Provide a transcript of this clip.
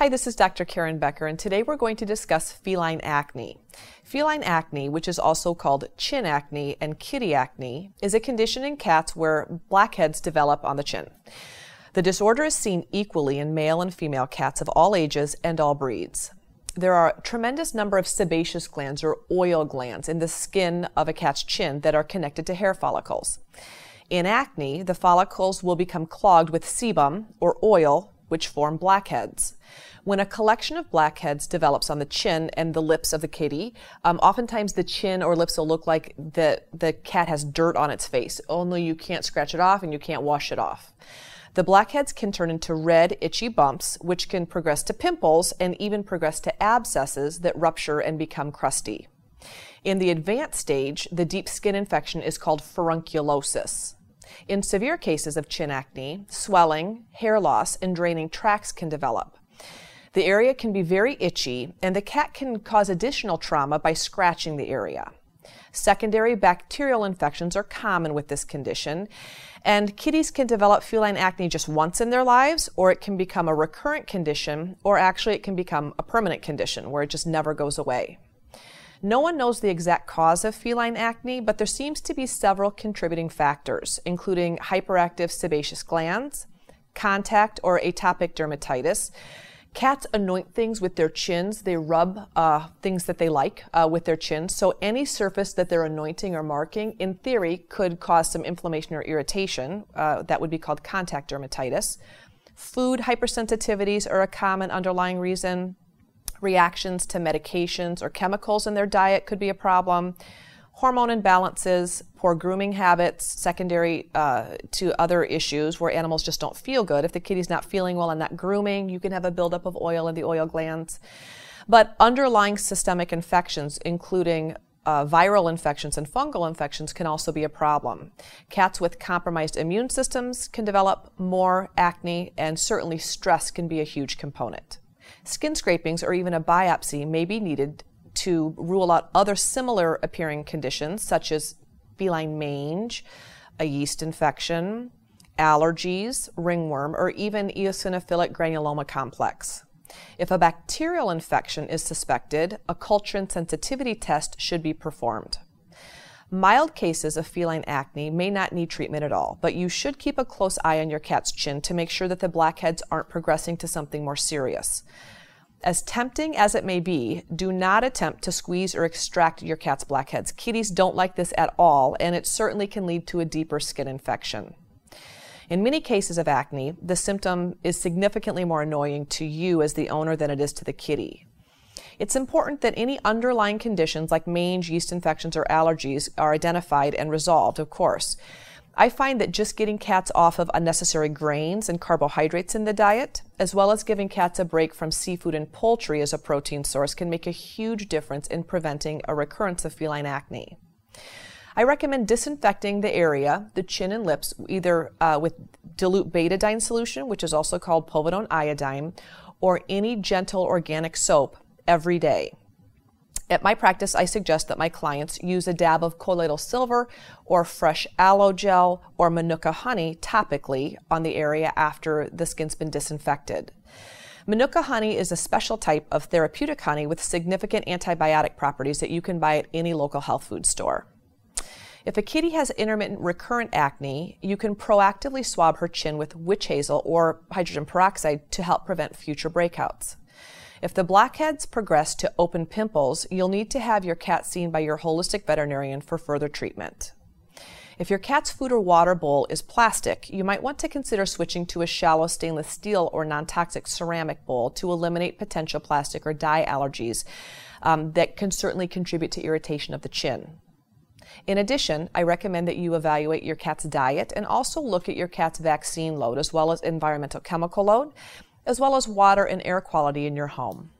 Hi, this is Dr. Karen Becker, and today we're going to discuss feline acne. Feline acne, which is also called chin acne and kitty acne, is a condition in cats where blackheads develop on the chin. The disorder is seen equally in male and female cats of all ages and all breeds. There are a tremendous number of sebaceous glands or oil glands in the skin of a cat's chin that are connected to hair follicles. In acne, the follicles will become clogged with sebum or oil, which form blackheads. When a collection of blackheads develops on the chin and the lips of the kitty, um, oftentimes the chin or lips will look like the, the cat has dirt on its face, only you can't scratch it off and you can't wash it off. The blackheads can turn into red, itchy bumps, which can progress to pimples and even progress to abscesses that rupture and become crusty. In the advanced stage, the deep skin infection is called furunculosis. In severe cases of chin acne, swelling, hair loss, and draining tracts can develop. The area can be very itchy, and the cat can cause additional trauma by scratching the area. Secondary bacterial infections are common with this condition, and kitties can develop feline acne just once in their lives, or it can become a recurrent condition, or actually it can become a permanent condition where it just never goes away. No one knows the exact cause of feline acne, but there seems to be several contributing factors, including hyperactive sebaceous glands, contact or atopic dermatitis, Cats anoint things with their chins. They rub uh, things that they like uh, with their chins. So any surface that they're anointing or marking, in theory, could cause some inflammation or irritation. Uh, that would be called contact dermatitis. Food hypersensitivities are a common underlying reason. Reactions to medications or chemicals in their diet could be a problem hormone imbalances, poor grooming habits, secondary uh, to other issues where animals just don't feel good. If the kitty's not feeling well and not grooming, you can have a buildup of oil in the oil glands. But underlying systemic infections, including uh, viral infections and fungal infections can also be a problem. Cats with compromised immune systems can develop more acne, and certainly stress can be a huge component. Skin scrapings or even a biopsy may be needed to rule out other similar appearing conditions such as feline mange, a yeast infection, allergies, ringworm, or even eosinophilic granuloma complex. If a bacterial infection is suspected, a culture and sensitivity test should be performed. Mild cases of feline acne may not need treatment at all, but you should keep a close eye on your cat's chin to make sure that the blackheads aren't progressing to something more serious. As tempting as it may be, do not attempt to squeeze or extract your cat's blackheads. Kitties don't like this at all, and it certainly can lead to a deeper skin infection. In many cases of acne, the symptom is significantly more annoying to you as the owner than it is to the kitty. It's important that any underlying conditions like mange, yeast infections, or allergies are identified and resolved, of course. I find that just getting cats off of unnecessary grains and carbohydrates in the diet, as well as giving cats a break from seafood and poultry as a protein source, can make a huge difference in preventing a recurrence of feline acne. I recommend disinfecting the area, the chin and lips, either uh, with dilute betadine solution, which is also called povidone iodine, or any gentle organic soap every day. At my practice, I suggest that my clients use a dab of colloidal silver or fresh aloe gel or manuka honey topically on the area after the skin's been disinfected. Manuka honey is a special type of therapeutic honey with significant antibiotic properties that you can buy at any local health food store. If a kitty has intermittent recurrent acne, you can proactively swab her chin with witch hazel or hydrogen peroxide to help prevent future breakouts. If the blackheads progress to open pimples, you'll need to have your cat seen by your holistic veterinarian for further treatment. If your cat's food or water bowl is plastic, you might want to consider switching to a shallow stainless steel or non toxic ceramic bowl to eliminate potential plastic or dye allergies um, that can certainly contribute to irritation of the chin. In addition, I recommend that you evaluate your cat's diet and also look at your cat's vaccine load as well as environmental chemical load as well as water and air quality in your home.